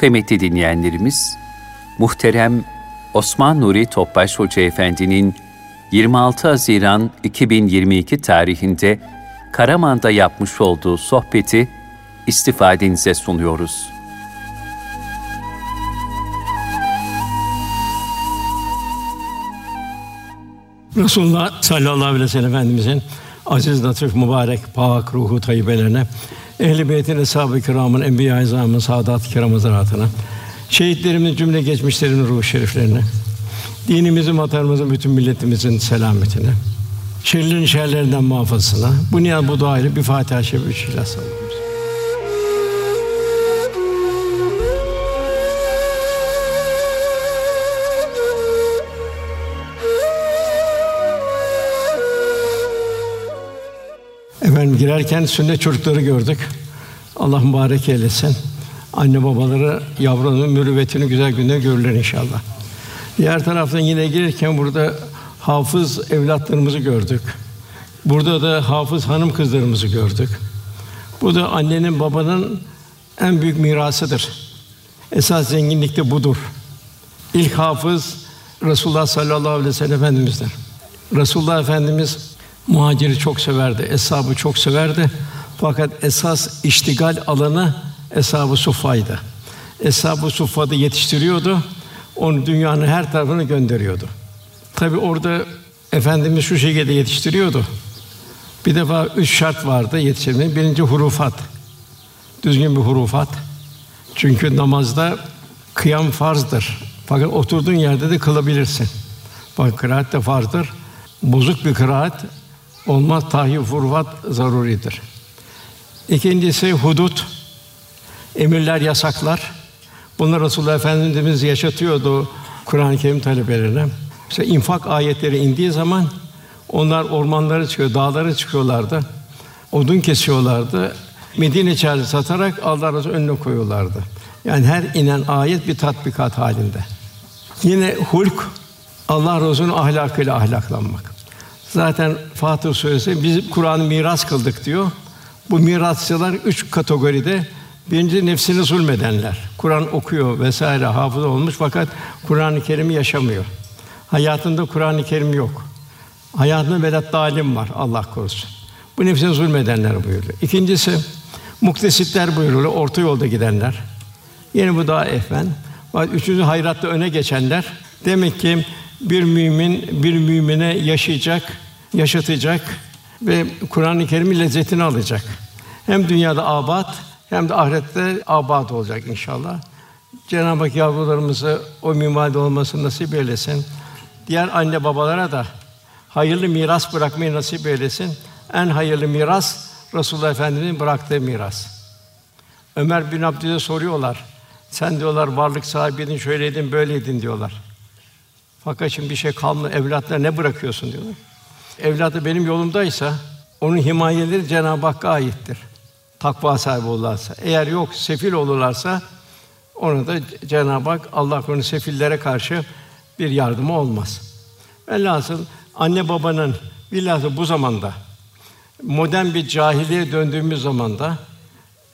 Kıymetli dinleyenlerimiz, muhterem Osman Nuri Topbaş Hoca Efendi'nin 26 Haziran 2022 tarihinde Karaman'da yapmış olduğu sohbeti istifadenize sunuyoruz. Resulullah sallallahu aleyhi ve sellem Efendimizin aziz, latif, mübarek, pak ruhu tayyibelerine, ehl-i beytin, eshab-ı kiramın, enbiya-i izamın, saadat-ı kiram hazaratına, şehitlerimiz cümle geçmişlerin ruhu şeriflerine, dinimizin, vatanımızın, bütün milletimizin selametine, şerlerin şerlerinden muhafazasına, bu niyaz bu dua ile bir Fatiha-i Şerif, üç girerken sünnet çocukları gördük. Allah mübarek eylesin. Anne babaları yavrunun mürüvvetini güzel günler görürler inşallah. Diğer taraftan yine gelirken burada hafız evlatlarımızı gördük. Burada da hafız hanım kızlarımızı gördük. Bu da annenin babanın en büyük mirasıdır. Esas zenginlik de budur. İlk hafız Resulullah sallallahu aleyhi ve sellem Efendimiz'dir. Resulullah Efendimiz muhaciri çok severdi, eshabı çok severdi. Fakat esas iştigal alanı eshab-ı suffaydı. Eshab-ı yetiştiriyordu. Onu dünyanın her tarafına gönderiyordu. Tabi orada efendimiz şu şekilde yetiştiriyordu. Bir defa üç şart vardı yetiştirmenin. Birinci hurufat. Düzgün bir hurufat. Çünkü namazda kıyam farzdır. Fakat oturduğun yerde de kılabilirsin. Bak kıraat de farzdır. Bozuk bir kıraat olmaz tahyif hurufat zaruridir. İkincisi hudut. Emirler, yasaklar. Bunlar Resulullah Efendimiz yaşatıyordu Kur'an-ı Kerim talebelerine. İşte infak ayetleri indiği zaman onlar ormanlara çıkıyor, dağlara çıkıyorlardı. Odun kesiyorlardı. Medine çarşı satarak Allah Resulü önüne koyuyorlardı. Yani her inen ayet bir tatbikat halinde. Yine hulk Allah Resulü'nün ahlakıyla ahlaklanmak. Zaten Fatır Suresi biz Kur'an'ı miras kıldık diyor. Bu mirasçılar üç kategoride Birinci nefsini zulmedenler. Kur'an okuyor vesaire hafız olmuş fakat Kur'an-ı Kerim'i yaşamıyor. Hayatında Kur'an-ı Kerim yok. Hayatında velat dalim var Allah korusun. Bu nefsine zulmedenler buyuruyor. İkincisi muktesitler buyuruyor. Orta yolda gidenler. Yine bu daha ehven. Üçüncü hayratta öne geçenler. Demek ki bir mümin bir mümine yaşayacak, yaşatacak ve Kur'an-ı Kerim'in lezzetini alacak. Hem dünyada abat hem de ahirette abad olacak inşallah. Cenab-ı Hak yavrularımızı o minvalde olmasını nasip eylesin. Diğer anne babalara da hayırlı miras bırakmayı nasip eylesin. En hayırlı miras Resulullah Efendimiz'in bıraktığı miras. Ömer bin Abdül'e soruyorlar. Sen diyorlar varlık sahibiydin, şöyleydin, böyleydin diyorlar. Fakat şimdi bir şey kalmadı. Evlatlara ne bırakıyorsun diyorlar. Evladı benim yolumdaysa onun himayeleri Cenab-ı Hakk'a aittir takva sahibi olurlarsa. Eğer yok sefil olurlarsa ona da Cenab-ı Hak Allah onu sefillere karşı bir yardımı olmaz. Velhasıl anne babanın bilhassa bu zamanda modern bir cahiliye döndüğümüz zamanda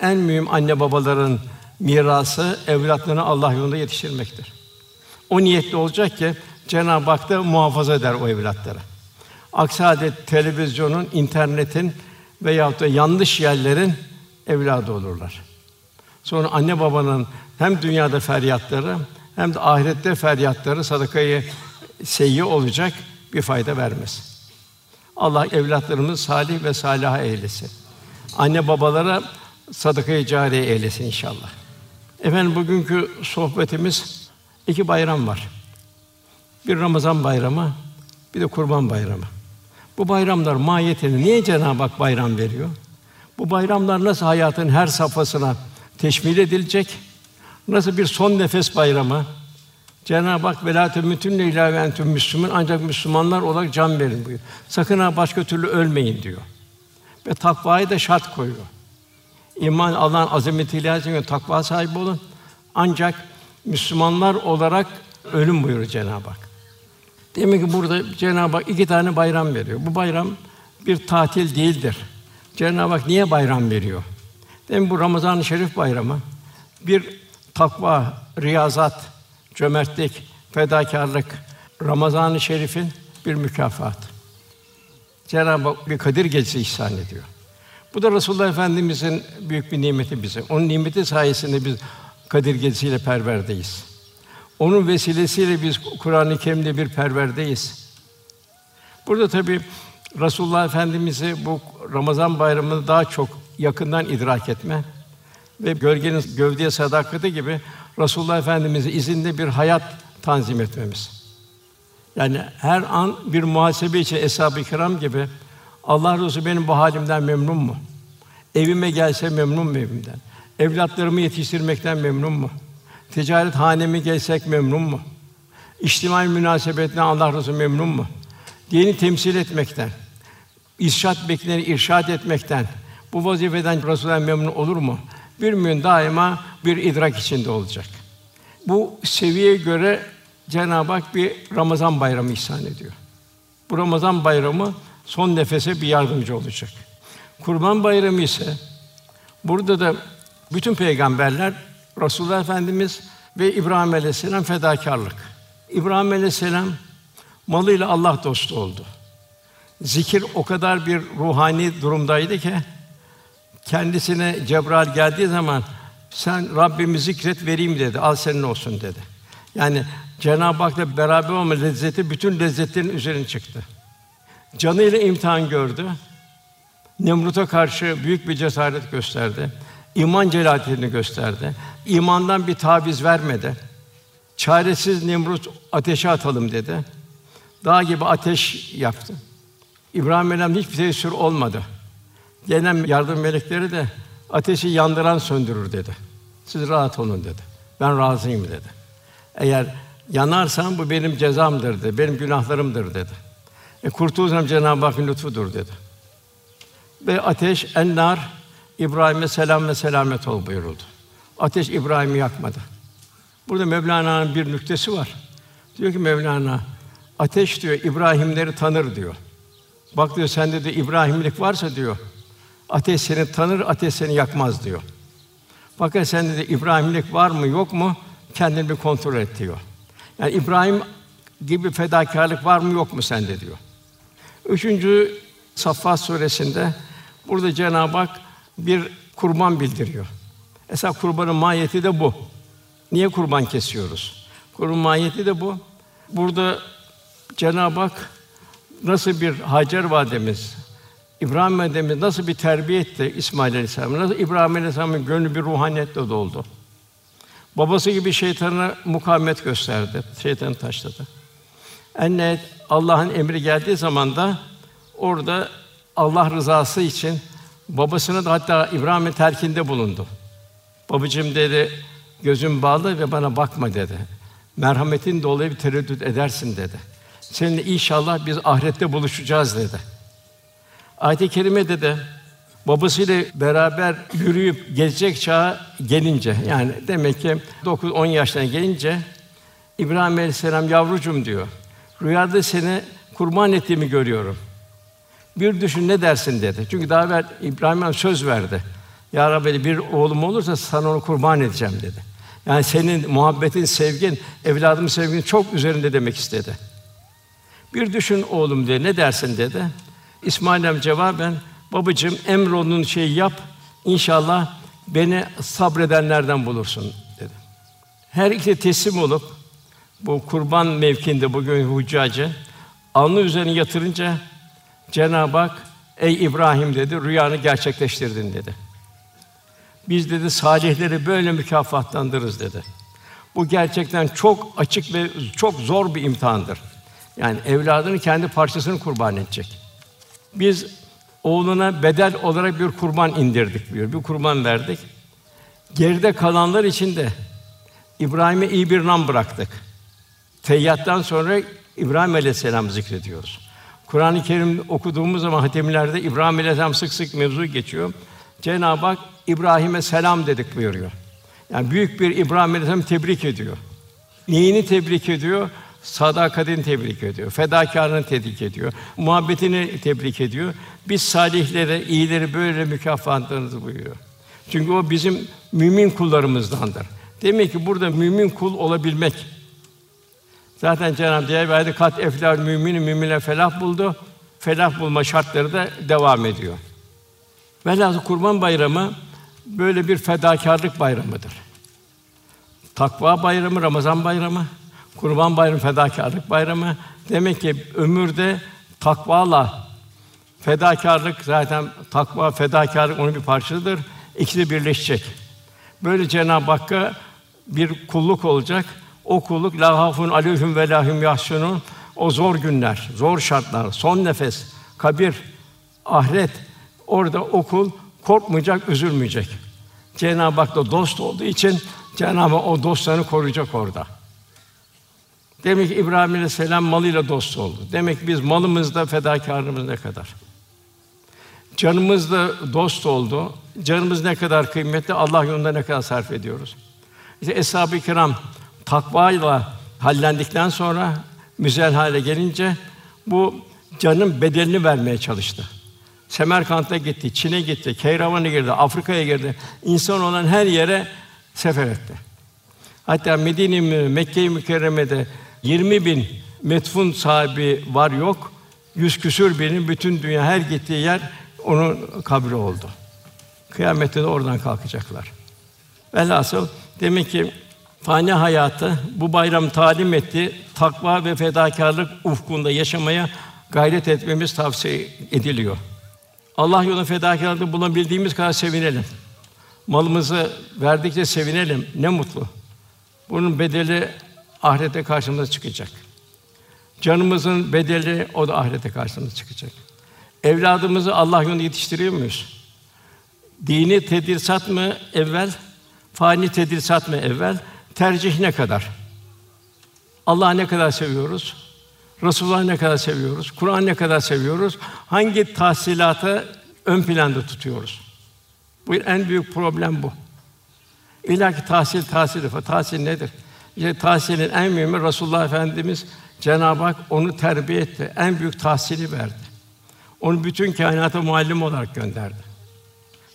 en mühim anne babaların mirası evlatlarını Allah yolunda yetiştirmektir. O niyetli olacak ki Cenab-ı Hak da muhafaza eder o evlatları. Aksi halde televizyonun, internetin veyahut da yanlış yerlerin evladı olurlar. Sonra anne babanın hem dünyada feryatları hem de ahirette feryatları sadakayı seyyi olacak bir fayda vermez. Allah evlatlarımız salih ve salaha eylesin. Anne babalara sadakayı cariye eylesin inşallah. Efendim bugünkü sohbetimiz iki bayram var. Bir Ramazan bayramı, bir de Kurban bayramı. Bu bayramlar mahiyetini niye Cenab-ı Hak bayram veriyor? Bu bayramlar nasıl hayatın her safhasına teşmil edilecek? Nasıl bir son nefes bayramı? Cenab-ı Hak velâ mütünne ilâ ve entüm Müslüman ancak Müslümanlar olarak can verin buyuruyor. Sakın ha başka türlü ölmeyin diyor. Ve takvayı da şart koyuyor. İman Allah'ın azametiyle için takva sahibi olun. Ancak Müslümanlar olarak ölüm buyuruyor Cenab-ı Hak. Demek ki burada Cenab-ı Hak iki tane bayram veriyor. Bu bayram bir tatil değildir. Cenab-ı Hak niye bayram veriyor? Demek bu Ramazan-ı Şerif bayramı bir takva, riyazat, cömertlik, fedakarlık Ramazan-ı Şerif'in bir mükafatı. Cenab-ı Hak bir Kadir Gecesi ihsan ediyor. Bu da Resulullah Efendimizin büyük bir nimeti bize. Onun nimeti sayesinde biz Kadir Gecesi'yle perverdeyiz. Onun vesilesiyle biz Kur'an-ı Kerim'de bir perverdeyiz. Burada tabi Resulullah Efendimiz'i bu Ramazan bayramını daha çok yakından idrak etme ve gölgenin gövdeye sadakati gibi Resulullah Efendimiz'i izinde bir hayat tanzim etmemiz. Yani her an bir muhasebe için eshab-ı kiram gibi Allah Resulü benim bu halimden memnun mu? Evime gelse memnun mu evimden? Evlatlarımı yetiştirmekten memnun mu? Ticaret hanemi gelsek memnun mu? İçtimai münasebetten Allah Resulü memnun mu? Dini temsil etmekten, irşat bekleyen irşat etmekten, bu vazifeden Resulullah memnun olur mu? Bir mümin daima bir idrak içinde olacak. Bu seviyeye göre Cenab-ı Hak bir Ramazan bayramı ihsan ediyor. Bu Ramazan bayramı son nefese bir yardımcı olacak. Kurban bayramı ise burada da bütün peygamberler Resulullah Efendimiz ve İbrahim Aleyhisselam fedakarlık. İbrahim Aleyhisselam malıyla Allah dostu oldu. Zikir o kadar bir ruhani durumdaydı ki kendisine Cebrail geldiği zaman sen Rabbimi zikret vereyim dedi. Al senin olsun dedi. Yani Cenab-ı Hak'la beraber olma lezzeti bütün lezzetlerin üzerine çıktı. Canıyla imtihan gördü. Nemrut'a karşı büyük bir cesaret gösterdi. İman celatini gösterdi. İmandan bir taviz vermedi. Çaresiz Nemrut ateşe atalım dedi. Dağ gibi ateş yaptı. İbrahim Aleyhisselam hiçbir tesir olmadı. Gelen yardım melekleri de ateşi yandıran söndürür dedi. Siz rahat olun dedi. Ben razıyım dedi. Eğer yanarsan bu benim cezamdır dedi. Benim günahlarımdır dedi. E kurtulursam Cenab-ı Hakk'ın lütfudur dedi. Ve ateş ennar İbrahim'e selam ve selamet ol buyuruldu. Ateş İbrahim'i yakmadı. Burada Mevlana'nın bir nüktesi var. Diyor ki Mevlana, ateş diyor İbrahimleri tanır diyor. Bak diyor sende de İbrahimlik varsa diyor. Ateş seni tanır, ateş seni yakmaz diyor. Fakat sende de İbrahimlik var mı yok mu kendini bir kontrol et diyor. Yani İbrahim gibi fedakarlık var mı yok mu sende diyor. Üçüncü Saffat suresinde burada Cenab-ı Hak bir kurban bildiriyor. Esas kurbanın mahiyeti de bu. Niye kurban kesiyoruz? Kurban mahiyeti de bu. Burada Cenab-ı Hak nasıl bir Hacer validemiz, İbrahim Validemiz nasıl bir terbiye etti İsmail Aleyhisselam, nasıl İbrahim Aleyhisselam'ın gönlü bir ruhaniyetle doldu. Babası gibi şeytana mukavemet gösterdi, şeytanı taşladı. En Allah'ın emri geldiği zaman da orada Allah rızası için babasını da hatta İbrahim'in terkinde bulundu. Babacığım dedi, gözüm bağlı ve bana bakma dedi. Merhametin dolayı bir tereddüt edersin dedi. Seninle inşallah biz ahirette buluşacağız dedi. Ayet-i kerimede de babasıyla beraber yürüyüp gezecek çağa gelince yani demek ki 9-10 yaşlarına gelince İbrahim Aleyhisselam yavrucum diyor. Rüyada seni kurban ettiğimi görüyorum. Bir düşün ne dersin dedi. Çünkü daha evvel İbrahim söz verdi. Ya Rabbi bir oğlum olursa sana onu kurban edeceğim dedi. Yani senin muhabbetin, sevgin, evladımın sevgin çok üzerinde demek istedi. Bir düşün oğlum diye ne dersin dedi. İsmail amca cevaben babacığım emrolunun şeyi yap. İnşallah beni sabredenlerden bulursun dedi. Her iki teslim olup bu kurban mevkinde bugün huccacı alnı üzerine yatırınca Cenab-ı Hak ey İbrahim dedi rüyanı gerçekleştirdin dedi. Biz dedi salihleri böyle mükafatlandırırız dedi. Bu gerçekten çok açık ve çok zor bir imtihandır. Yani evladını kendi parçasını kurban edecek. Biz oğluna bedel olarak bir kurban indirdik diyor. Bir kurban verdik. Geride kalanlar için de İbrahim'e iyi bir nam bıraktık. Teyyattan sonra İbrahim Aleyhisselam zikrediyoruz. Kur'an-ı Kerim okuduğumuz zaman hatimlerde İbrahim Aleyhisselam sık sık mevzu geçiyor. Cenab-ı Hak İbrahim'e selam dedik buyuruyor. Yani büyük bir İbrahim Aleyhisselam tebrik ediyor. Neyini tebrik ediyor? sadakatini tebrik ediyor, fedakarlığını tebrik ediyor, muhabbetini tebrik ediyor. Biz salihlere, iyileri böyle mükafatlarınızı buyuruyor. Çünkü o bizim mümin kullarımızdandır. Demek ki burada mümin kul olabilmek. Zaten Cenab-ı diğer ayette kat eflar müminin mümine felah buldu. Felah bulma şartları da devam ediyor. Velhâsıl Kurban Bayramı böyle bir fedakarlık bayramıdır. Takva bayramı, Ramazan bayramı, Kurban bayramı, fedakarlık bayramı. Demek ki ömürde takvala fedakarlık zaten takva, fedakarlık onun bir parçasıdır. İkisi birleşecek. Böyle Cenab-ı Hakk'a bir kulluk olacak. O kulluk la hafun aleyhim ve lahum yahsunun. O zor günler, zor şartlar, son nefes, kabir, ahiret orada o kul korkmayacak, üzülmeyecek. Cenab-ı Hak da dost olduğu için Cenab-ı Hak o dostlarını koruyacak orada. Demek ki İbrahim Aleyhisselam malıyla dost oldu. Demek ki biz malımızda fedakarlığımız ne kadar? Canımız da dost oldu. Canımız ne kadar kıymetli, Allah yolunda ne kadar sarf ediyoruz. İşte eshab-ı kiram takvayla hallendikten sonra müzel hale gelince bu canın bedelini vermeye çalıştı. Semerkant'a gitti, Çin'e gitti, Keyravan'a girdi, Afrika'ya girdi. İnsan olan her yere sefer etti. Hatta Medine-i Mekke-i Mükerreme'de 20 bin metfun sahibi var yok. Yüz küsür binin bütün dünya her gittiği yer onun kabri oldu. Kıyamette de oradan kalkacaklar. Velhasıl demek ki fani hayatı bu bayram talim etti. Takva ve fedakarlık ufkunda yaşamaya gayret etmemiz tavsiye ediliyor. Allah yolunda fedakarlıkta bulunabildiğimiz kadar sevinelim. Malımızı verdikçe sevinelim. Ne mutlu. Bunun bedeli ahirete karşımıza çıkacak. Canımızın bedeli o da ahirete karşımıza çıkacak. Evladımızı Allah yolunda yetiştiriyor muyuz? Dini tedrisat mı evvel, fani tedrisat mı evvel? Tercih ne kadar? Allah'ı ne kadar seviyoruz? Resulullah'ı ne kadar seviyoruz? Kur'an ne kadar seviyoruz? Hangi tahsilatı ön planda tutuyoruz? Bu en büyük problem bu. İlla ki tahsil tahsil tahsil nedir? İşte tahsilin en mühimi Resulullah Efendimiz Cenab-ı Hak onu terbiye etti. En büyük tahsili verdi. Onu bütün kainata muallim olarak gönderdi.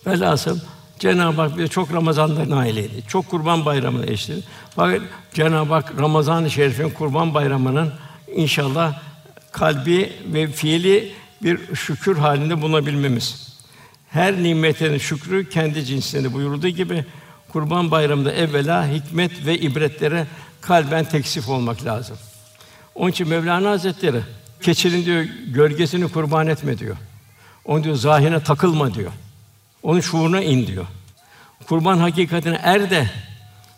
Velhasıl Cenab-ı Hak bize çok Ramazan'da nail etti. Çok Kurban Bayramı'na eşledi. Fakat Cenab-ı Hak Ramazan-ı Şerif'in Kurban Bayramı'nın inşallah kalbi ve fiili bir şükür halinde bulunabilmemiz. Her nimetin şükrü kendi cinsinde buyurulduğu gibi Kurban Bayramı'nda evvela hikmet ve ibretlere kalben teksif olmak lazım. Onun için Mevlana Hazretleri keçinin diyor gölgesini kurban etme diyor. Onun diyor zahine takılma diyor. Onun şuuruna in diyor. Kurban hakikatine er de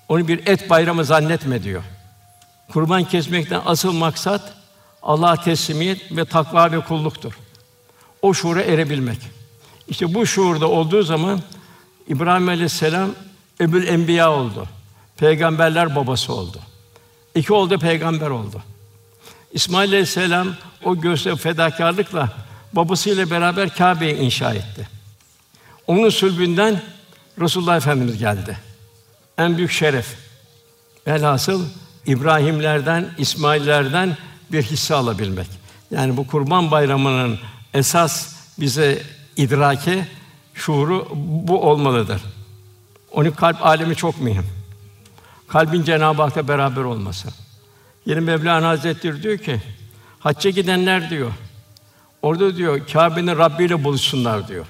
onu bir et bayramı zannetme diyor. Kurban kesmekten asıl maksat Allah'a teslimiyet ve takva ve kulluktur. O şuura erebilmek. İşte bu şuurda olduğu zaman İbrahim Aleyhisselam Ebul Enbiya oldu. Peygamberler babası oldu. İki oldu peygamber oldu. İsmail Aleyhisselam o göğsü fedakarlıkla babasıyla beraber Kâbe'yi inşa etti. Onun sülbünden Resulullah Efendimiz geldi. En büyük şeref. Velhasıl İbrahimlerden, İsmaillerden bir hisse alabilmek. Yani bu Kurban Bayramı'nın esas bize idraki, şuuru bu olmalıdır. Onun kalp alemi çok mühim. Kalbin Cenab-ı Hak'la beraber olması. Yeni Mevlana Hazretleri diyor ki, hacca gidenler diyor, orada diyor Kâbe'nin Rabbi ile buluşsunlar diyor.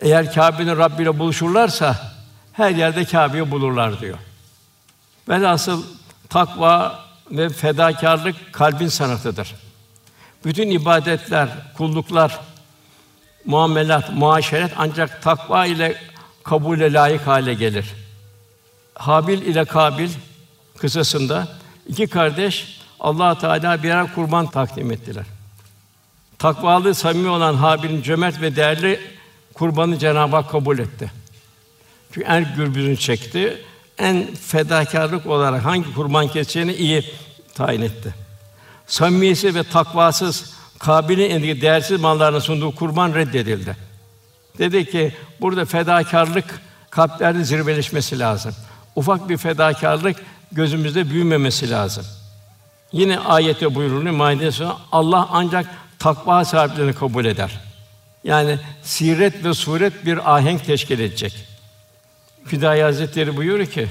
Eğer Kâbe'nin Rabbi ile buluşurlarsa her yerde Kâbe'yi bulurlar diyor. Velhasıl takva ve fedakarlık kalbin sanatıdır. Bütün ibadetler, kulluklar, muamelat, muaşeret ancak takva ile kabule layık hale gelir. Habil ile Kabil kısasında iki kardeş Allah Teala birer kurban takdim ettiler. Takvalı, samimi olan Habil'in cömert ve değerli kurbanı Cenab-ı Hak kabul etti. Çünkü en gürbüzünü çekti, en fedakarlık olarak hangi kurban keseceğini iyi tayin etti. Samimiyeti ve takvasız Kabil'in elindeki değersiz mallarına sunduğu kurban reddedildi. Dedi ki burada fedakarlık kalplerde zirveleşmesi lazım. Ufak bir fedakarlık gözümüzde büyümemesi lazım. Yine ayette buyuruluyor Maide Allah ancak takva sahiplerini kabul eder. Yani siret ve suret bir ahenk teşkil edecek. Fidai Hazretleri buyuruyor ki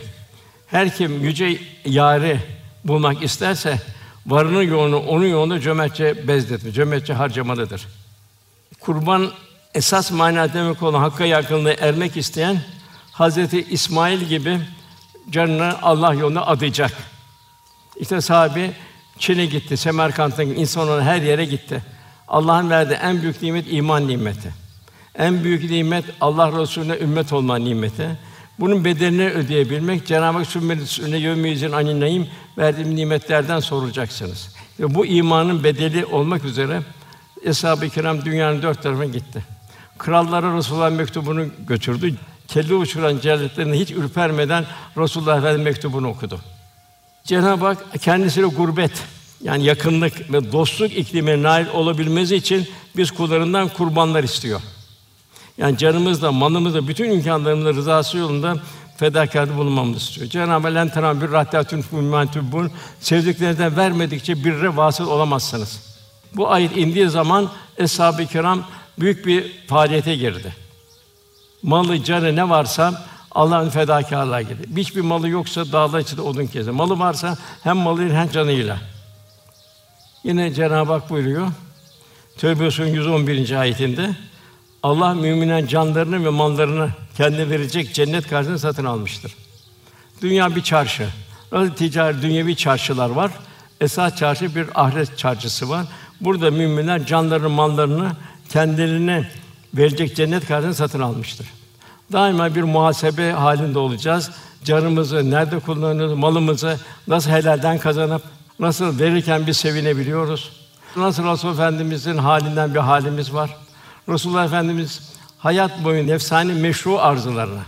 Her kim yüce yari bulmak isterse varını yoğunu onun yoğunu cömertçe bezletme, cömertçe harcamalıdır. Kurban esas mana demek olan hakka yakınlığı ermek isteyen Hazreti İsmail gibi canını Allah yoluna adayacak. İşte sahabe Çin'e gitti, Semerkant'a insan her yere gitti. Allah'ın verdiği en büyük nimet iman nimeti. En büyük nimet Allah Resulüne ümmet olma nimeti. Bunun bedelini ödeyebilmek Cenab-ı Hak sünnetine yevmiyizin aninayim verdiğim nimetlerden sorulacaksınız. Ve bu imanın bedeli olmak üzere Eshab-ı Kiram dünyanın dört tarafına gitti. Krallara Resulullah mektubunu götürdü. Kelle uçuran celletlerine hiç ürpermeden Resulullah Efendimiz mektubunu okudu. Cenab-ı Hak kendisine gurbet yani yakınlık ve dostluk iklimine nail olabilmesi için biz kullarından kurbanlar istiyor. Yani canımızla, malımızla, bütün imkanlarımızla rızası yolunda fedakarlık bulunmamızı istiyor. Cenab-ı Hak "Len bir rahtatun bun sevdiklerinizden vermedikçe birre vasıl olamazsınız. Bu ayet indiği zaman eshab-ı kiram büyük bir faaliyete girdi. Malı, canı ne varsa Allah'ın fedakarlığa girdi. Hiçbir malı yoksa dağlar içinde odun keser. Malı varsa hem malıyla hem canıyla. Yine Cenab-ı Hak buyuruyor. Tövbe Suresi 111. ayetinde Allah müminlerin canlarını ve mallarını kendine verecek cennet karşılığında satın almıştır. Dünya bir çarşı. Nasıl ticari dünyevi çarşılar var. Esas çarşı bir ahiret çarşısı var. Burada müminler canlarını, mallarını kendilerine verecek cennet karşılığında satın almıştır. Daima bir muhasebe halinde olacağız. Canımızı nerede kullanıyoruz, malımızı nasıl helalden kazanıp nasıl verirken bir sevinebiliyoruz. Nasıl Resul Efendimizin halinden bir halimiz var. Resulullah Efendimiz hayat boyu nefsani meşru arzularına,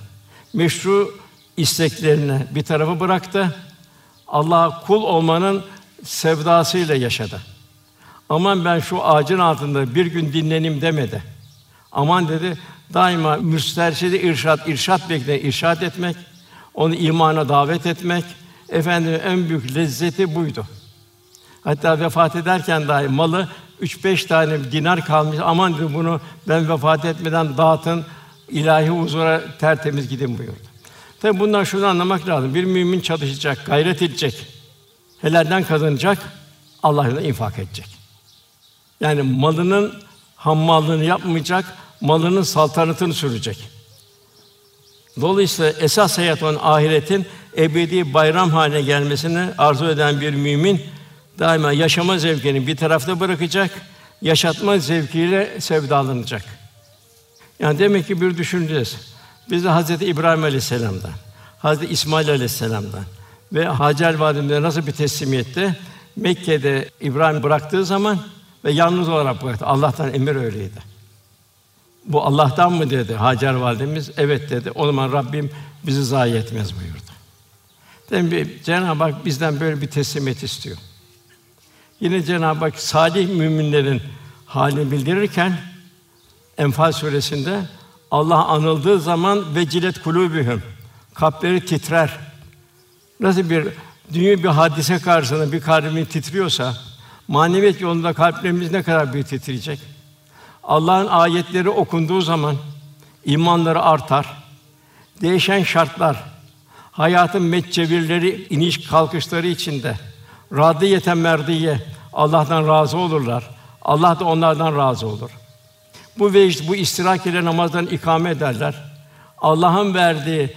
meşru isteklerine bir tarafa bıraktı. Allah'a kul olmanın sevdasıyla yaşadı. Aman ben şu ağacın altında bir gün dinlenim demedi. Aman dedi, daima müsterşidi irşat, irşat bekleyen irşat etmek, onu imana davet etmek, efendim en büyük lezzeti buydu. Hatta vefat ederken dahi malı üç beş tane dinar kalmış. Aman diyor bunu ben vefat etmeden dağıtın, ilahi huzura tertemiz gidin buyurdu. Tabi bundan şunu anlamak lazım. Bir mümin çalışacak, gayret edecek, helalden kazanacak, Allah yolunda infak edecek. Yani malının hammallığını yapmayacak, malının saltanatını sürecek. Dolayısıyla esas hayat olan ahiretin ebedi bayram haline gelmesini arzu eden bir mümin daima yaşama zevkini bir tarafta bırakacak, yaşatma zevkiyle sevdalanacak. Yani demek ki bir düşüneceğiz. Biz de Hazreti İbrahim Aleyhisselam'dan, Hazreti İsmail Aleyhisselam'dan ve Hacer Vadisi'nde nasıl bir teslimiyette Mekke'de İbrahim bıraktığı zaman ve yalnız olarak bıraktı. Allah'tan emir öyleydi. Bu Allah'tan mı dedi Hacer validemiz? Evet dedi. O zaman Rabbim bizi zayi etmez buyurdu. Demek Cenab-ı Hak bizden böyle bir teslimiyet istiyor. Yine Cenab-ı Hak salih müminlerin halini bildirirken Enfal suresinde Allah anıldığı zaman vecilet kulubühüm kalpleri titrer. Nasıl bir dünya bir hadise karşısında bir kalbimiz titriyorsa maneviyet yolunda kalplerimiz ne kadar bir titreyecek? Allah'ın ayetleri okunduğu zaman imanları artar. Değişen şartlar, hayatın metcevirleri, iniş kalkışları içinde radiyeten merdiye Allah'tan razı olurlar. Allah da onlardan razı olur. Bu vecd, bu istirak ile namazdan ikame ederler. Allah'ın verdiği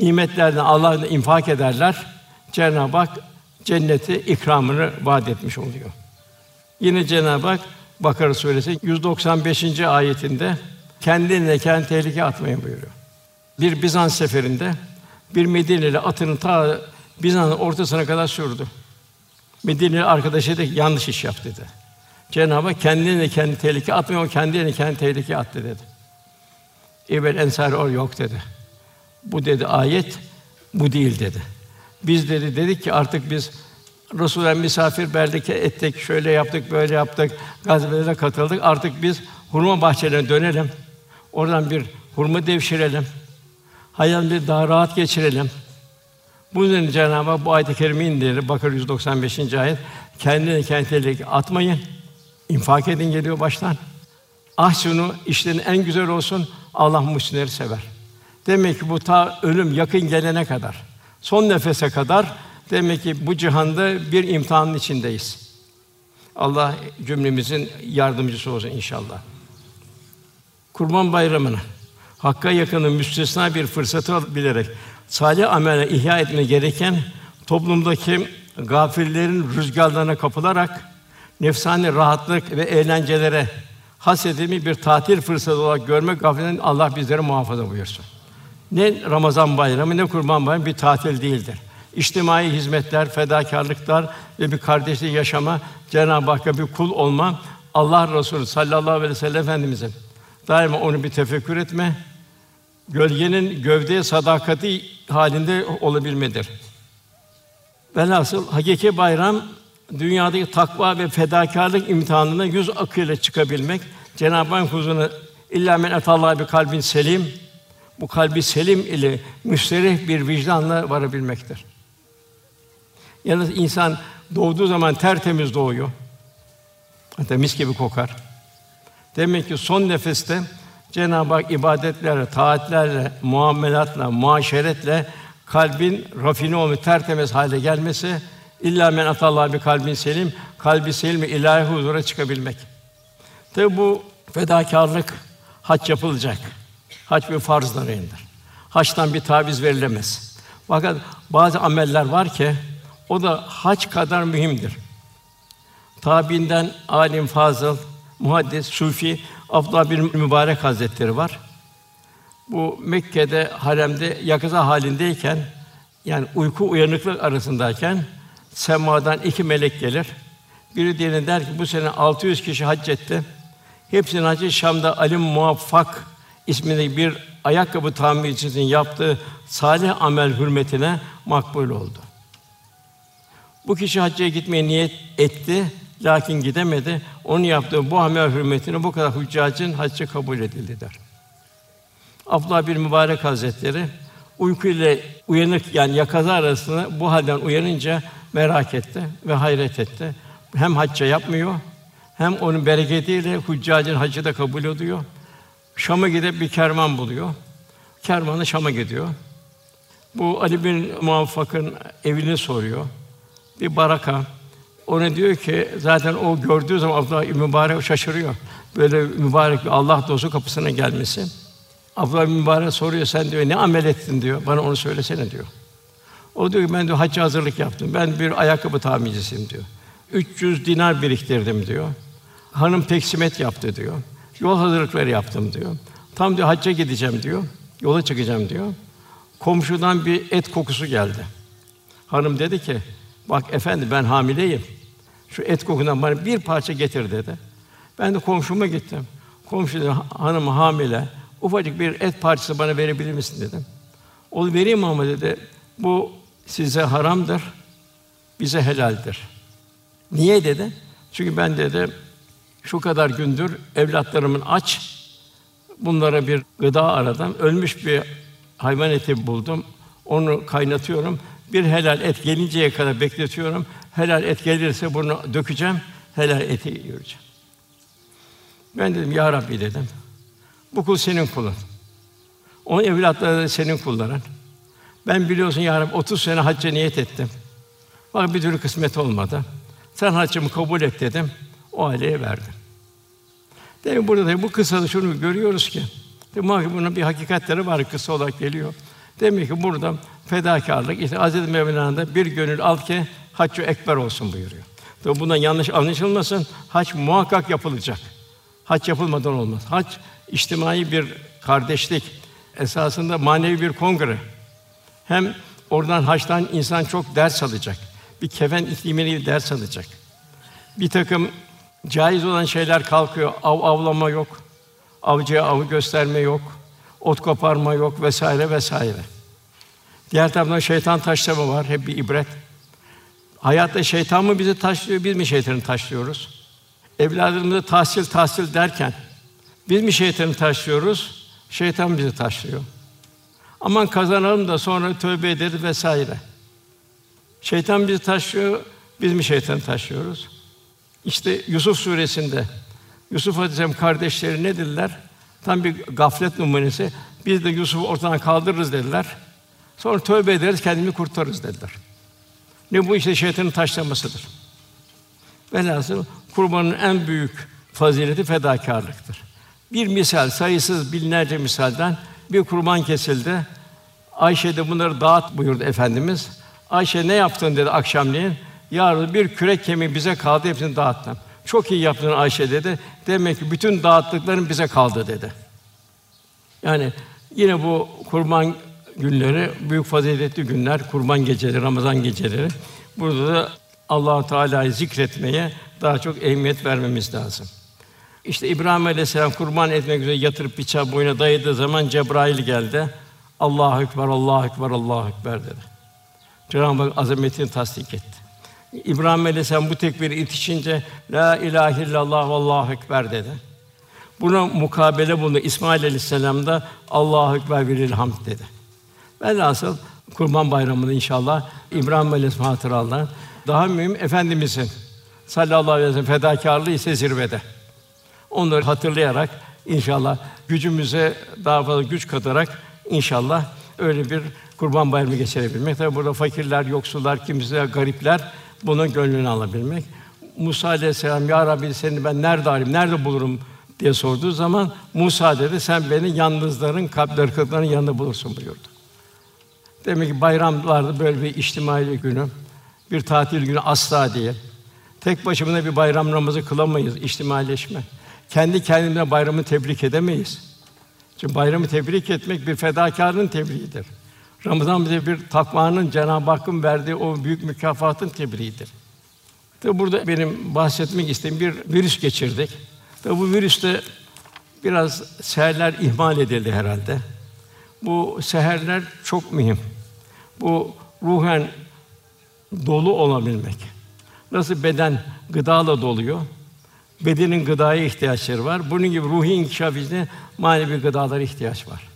nimetlerden Allah'ın infak ederler. Cenab-ı Hak cenneti ikramını vaat etmiş oluyor. Yine Cenab-ı Hak Bakara suresi 195. ayetinde kendine kendi tehlike atmayın buyuruyor. Bir Bizans seferinde bir Medineli atını ta Bizans'ın ortasına kadar sürdü. Medine'li arkadaşı dedi yanlış iş yaptı dedi. Cenab-ı Hak kendine kendi tehlike atmıyor, o kendine kendi tehlike attı dedi. İbel Ensar o yok dedi. Bu dedi ayet bu değil dedi. Biz dedi dedik ki artık biz Resulullah misafir berlik ettik, şöyle yaptık, böyle yaptık, gazvelere katıldık. Artık biz hurma bahçelerine dönelim. Oradan bir hurma devşirelim. Hayal daha rahat geçirelim. Bu yüzden Cenab-ı Hak bu ayet-i kerime indirdi. Bakara 195. ayet. Kendine kendileri atmayın. infak edin geliyor baştan. Ah şunu işlerin en güzel olsun. Allah muhsinleri sever. Demek ki bu ta ölüm yakın gelene kadar Son nefese kadar demek ki bu cihanda bir imtihanın içindeyiz. Allah cümlemizin yardımcısı olsun inşallah. Kurban Bayramı'nı Hakka yakının müstesna bir fırsatı bilerek salih amele ihya etme gereken toplumdaki gafillerin rüzgarlarına kapılarak nefsani rahatlık ve eğlencelere hasedimi bir tatil fırsatı olarak görmek gafletin Allah bizleri muhafaza buyursun. Ne Ramazan bayramı ne Kurban bayramı bir tatil değildir. İçtimai hizmetler, fedakarlıklar ve bir kardeşlik yaşama, Cenab-ı Hakk'a bir kul olma, Allah Resulü sallallahu aleyhi ve sellem Efendimizin daima onu bir tefekkür etme, gölgenin gövdeye sadakati halinde olabilmedir. Velhasıl hakiki bayram dünyadaki takva ve fedakarlık imtihanına yüz akıyla çıkabilmek, Cenab-ı Hak huzuruna illa men etallah bir kalbin selim, bu kalbi selim ile müsterih bir vicdanla varabilmektir. Yalnız insan doğduğu zaman tertemiz doğuyor. Hatta mis gibi kokar. Demek ki son nefeste Cenab-ı Hak ibadetlerle, taatlerle, muamelatla, muaşeretle kalbin rafine olmuş, tertemiz hale gelmesi illa men atallah bir kalbin selim, kalbi selim ilahi huzura çıkabilmek. Tabi bu fedakarlık hac yapılacak. Hac bir farzlarındır. Haçtan bir taviz verilemez. Fakat bazı ameller var ki o da hac kadar mühimdir. Tabiinden alim fazıl, muhaddis, sufi Abdullah bin Mübarek Hazretleri var. Bu Mekke'de haremde yakaza halindeyken yani uyku uyanıklık arasındayken semadan iki melek gelir. Biri diğerine der ki bu sene 600 kişi hac etti. Hepsinin hacı Şam'da Ali Muvaffak isminde bir ayakkabı tamir için yaptığı salih amel hürmetine makbul oldu. Bu kişi hacca gitmeye niyet etti. Lakin gidemedi. Onun yaptığı bu amel hürmetine bu kadar hüccacın haccı kabul edildi der. Abdullah bir mübarek hazretleri uyku ile uyanık yani yakaza arasında bu halden uyanınca merak etti ve hayret etti. Hem hacca yapmıyor hem onun bereketiyle hüccacın hacı da kabul ediyor. Şam'a gidip bir kervan buluyor. Kervanı Şam'a gidiyor. Bu Ali bin Muvaffak'ın evini soruyor. Bir baraka, ona diyor ki zaten o gördüğü zaman Abdullah Mübarek şaşırıyor. Böyle mübarek bir Allah dostu kapısına gelmesi. Abdullah Mübarek soruyor sen diyor ne amel ettin diyor. Bana onu söylesene diyor. O diyor ki ben diyor hacca hazırlık yaptım. Ben bir ayakkabı tamircisiyim diyor. 300 dinar biriktirdim diyor. Hanım teksimet yaptı diyor. Yol hazırlıkları yaptım diyor. Tam diyor hacca gideceğim diyor. Yola çıkacağım diyor. Komşudan bir et kokusu geldi. Hanım dedi ki, bak efendi ben hamileyim. Şu et kokundan bana bir parça getir dedi. Ben de komşuma gittim. Komşu dedi, hanım hamile. Ufacık bir et parçası bana verebilir misin dedim. O vereyim ama dedi. Bu size haramdır. Bize helaldir. Niye dedi? Çünkü ben dedi şu kadar gündür evlatlarımın aç. Bunlara bir gıda aradım. Ölmüş bir hayvan eti buldum. Onu kaynatıyorum. Bir helal et gelinceye kadar bekletiyorum. Helal et gelirse bunu dökeceğim, helal eti yiyeceğim. Ben dedim ya Rabbi dedim. Bu kul senin kulun. Onun evlatları da senin kulların. Ben biliyorsun ya Rabbi 30 sene hacca niyet ettim. Bak bir türlü kısmet olmadı. Sen haccımı kabul et dedim. O aileye verdim. Demek burada da bu kısada şunu görüyoruz ki Demek ki bunun bir hakikatleri var kısa olarak geliyor. Demek ki burada fedakarlık işte Aziz Mevlana bir gönül al ki haccı ekber olsun buyuruyor. Tabi bundan yanlış anlaşılmasın. Hac muhakkak yapılacak. Hac yapılmadan olmaz. Hac içtimai bir kardeşlik, esasında manevi bir kongre. Hem oradan haçtan insan çok ders alacak. Bir kefen iklimini ders alacak. Bir takım caiz olan şeyler kalkıyor. Av avlama yok. Avcıya avı gösterme yok. Ot koparma yok vesaire vesaire. Diğer taraftan şeytan taşlama var. Hep bir ibret. Hayatta şeytan mı bizi taşlıyor, biz mi şeytanı taşlıyoruz? Evladlarımızı tahsil tahsil derken biz mi şeytanı taşlıyoruz? Şeytan bizi taşlıyor. Aman kazanalım da sonra tövbe ederiz vesaire. Şeytan bizi taşlıyor, biz mi şeytanı taşlıyoruz? İşte Yusuf suresinde Yusuf Aleyhisselam kardeşleri ne dediler? Tam bir gaflet numunesi. Biz de Yusuf'u ortadan kaldırırız dediler. Sonra tövbe ederiz, kendimizi kurtarırız dediler. Ne bu işte şeytanın taşlamasıdır. Velhasıl kurbanın en büyük fazileti fedakarlıktır. Bir misal, sayısız binlerce misalden bir kurban kesildi. Ayşe de bunları dağıt buyurdu Efendimiz. Ayşe ne yaptın dedi akşamleyin. Yarın bir kürek kemiği bize kaldı, hepsini dağıttım. Çok iyi yaptın Ayşe dedi. Demek ki bütün dağıttıkların bize kaldı dedi. Yani yine bu kurban günleri büyük faziletli günler, kurban geceleri, Ramazan geceleri. Burada da Allah Teala'yı zikretmeye daha çok ehemmiyet vermemiz lazım. İşte İbrahim Aleyhisselam kurban etmek üzere yatırıp bıçağı boyuna dayadığı zaman Cebrail geldi. Allahu ekber, Allahu ekber, Allahu ekber dedi. Cenab-ı Hak azametini tasdik etti. İbrahim Aleyhisselam bu tekbiri itişince la ilahe illallah Allahu ekber dedi. Buna mukabele bunu İsmail Aleyhisselam da Allahu ekber ve hamd dedi. Velhasıl Kurban Bayramı'nda inşallah İbrahim Aleyhisselam hatıralarından daha mühim Efendimizin sallallahu aleyhi ve sellem fedakarlığı ise zirvede. Onları hatırlayarak inşallah gücümüze daha fazla güç katarak inşallah öyle bir kurban bayramı geçirebilmek. Tabi burada fakirler, yoksullar, kimseler, garipler bunun gönlünü alabilmek. Musa aleyhisselam ya Rabbi seni ben nerede arayayım, nerede bulurum diye sorduğu zaman Musa dedi sen beni yalnızların, kırıkların yanında bulursun buyurdu. Demek ki bayramlarda böyle bir içtimai günü, bir tatil günü asla değil. Tek başımına bir bayram namazı kılamayız, içtimaileşme. Kendi kendine bayramı tebrik edemeyiz. Çünkü bayramı tebrik etmek bir fedakarlığın tebriğidir. Ramazan bize bir takvanın Cenab-ı Hakk'ın verdiği o büyük mükafatın tebriğidir. Tabi burada benim bahsetmek istediğim bir virüs geçirdik. Tabi bu virüste biraz seherler ihmal edildi herhalde. Bu seherler çok mühim. Bu ruhen dolu olabilmek. Nasıl beden gıdayla doluyor, bedenin gıdaya ihtiyaçları var. Bunun gibi ruhi inkişaf için manevi gıdalara ihtiyaç var.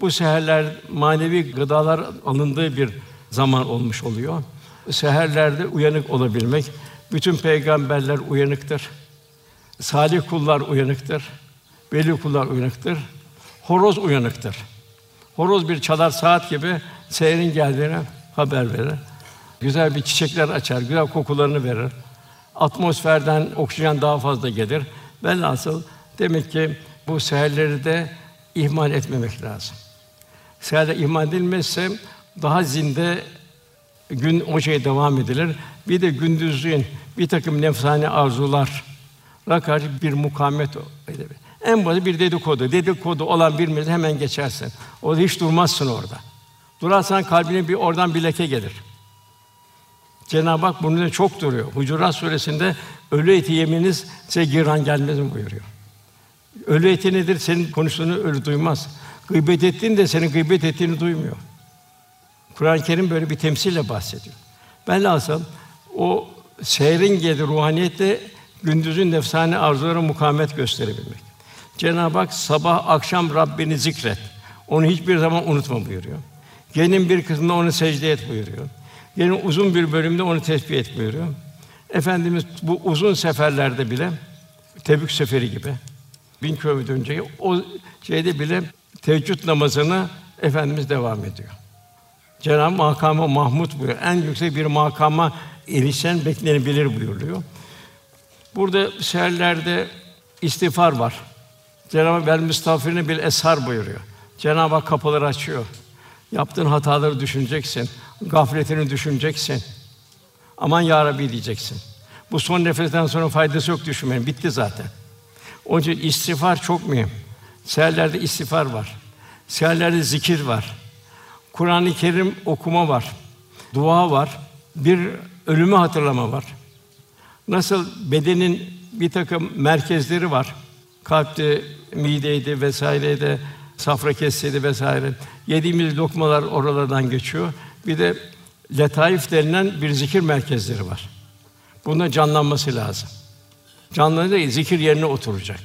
Bu seherler manevi gıdalar alındığı bir zaman olmuş oluyor. Seherlerde uyanık olabilmek. Bütün peygamberler uyanıktır. Salih kullar uyanıktır. Veli kullar uyanıktır. Horoz uyanıktır. Horoz bir çalar saat gibi seherin geldiğini haber verir. Güzel bir çiçekler açar, güzel kokularını verir. Atmosferden oksijen daha fazla gelir. Velhasıl demek ki bu seherleri de ihmal etmemek lazım. Seherler ihmal edilmezse daha zinde gün o şey devam edilir. Bir de gündüzün bir takım nefsani arzular karşı bir mukamet. En basit bir dedikodu. Dedikodu olan bir hemen geçersin. O hiç durmazsın orada. Durarsan kalbine bir oradan bir leke gelir. Cenab-ı Hak bunu da çok duruyor. Hucurat suresinde ölü eti yemeniz size giran gelmez mi buyuruyor. Ölü eti nedir? Senin konuştuğunu ölü duymaz. Gıybet ettiğin de senin gıybet ettiğini duymuyor. Kur'an-ı Kerim böyle bir temsille bahsediyor. Ben lazım o seyrin gelir ruhaniyetle gündüzün nefsane arzulara mukavemet gösterebilmek. Cenab-ı Hak sabah akşam Rabbini zikret. Onu hiçbir zaman unutma buyuruyor. Genin bir kısmında onu secde et buyuruyor. Genin uzun bir bölümde onu tesbih et buyuruyor. Efendimiz bu uzun seferlerde bile Tebük seferi gibi bin kilometre önce o şeyde bile teheccüd namazını efendimiz devam ediyor. Cenab-ı Makama Mahmud buyuruyor. En yüksek bir makama erişen beklenebilir buyuruyor. Burada seherlerde istiğfar var. Cenab-ı Hak müstağfirine bir eshar buyuruyor. Cenab-ı Hak kapıları açıyor. Yaptığın hataları düşüneceksin. Gafletini düşüneceksin. Aman ya Rabbi diyeceksin. Bu son nefesten sonra faydası yok düşünmenin. Bitti zaten. Onun için istiğfar çok mühim. Seherlerde istiğfar var. Seherlerde zikir var. Kur'an-ı Kerim okuma var. Dua var. Bir ölümü hatırlama var. Nasıl bedenin bir takım merkezleri var. Kalpte, mideydi vesaireydi, safra kesseydi vesaire. Yediğimiz lokmalar oralardan geçiyor. Bir de letaif denilen bir zikir merkezleri var. Bunda canlanması lazım. Canlanınca zikir yerine oturacak.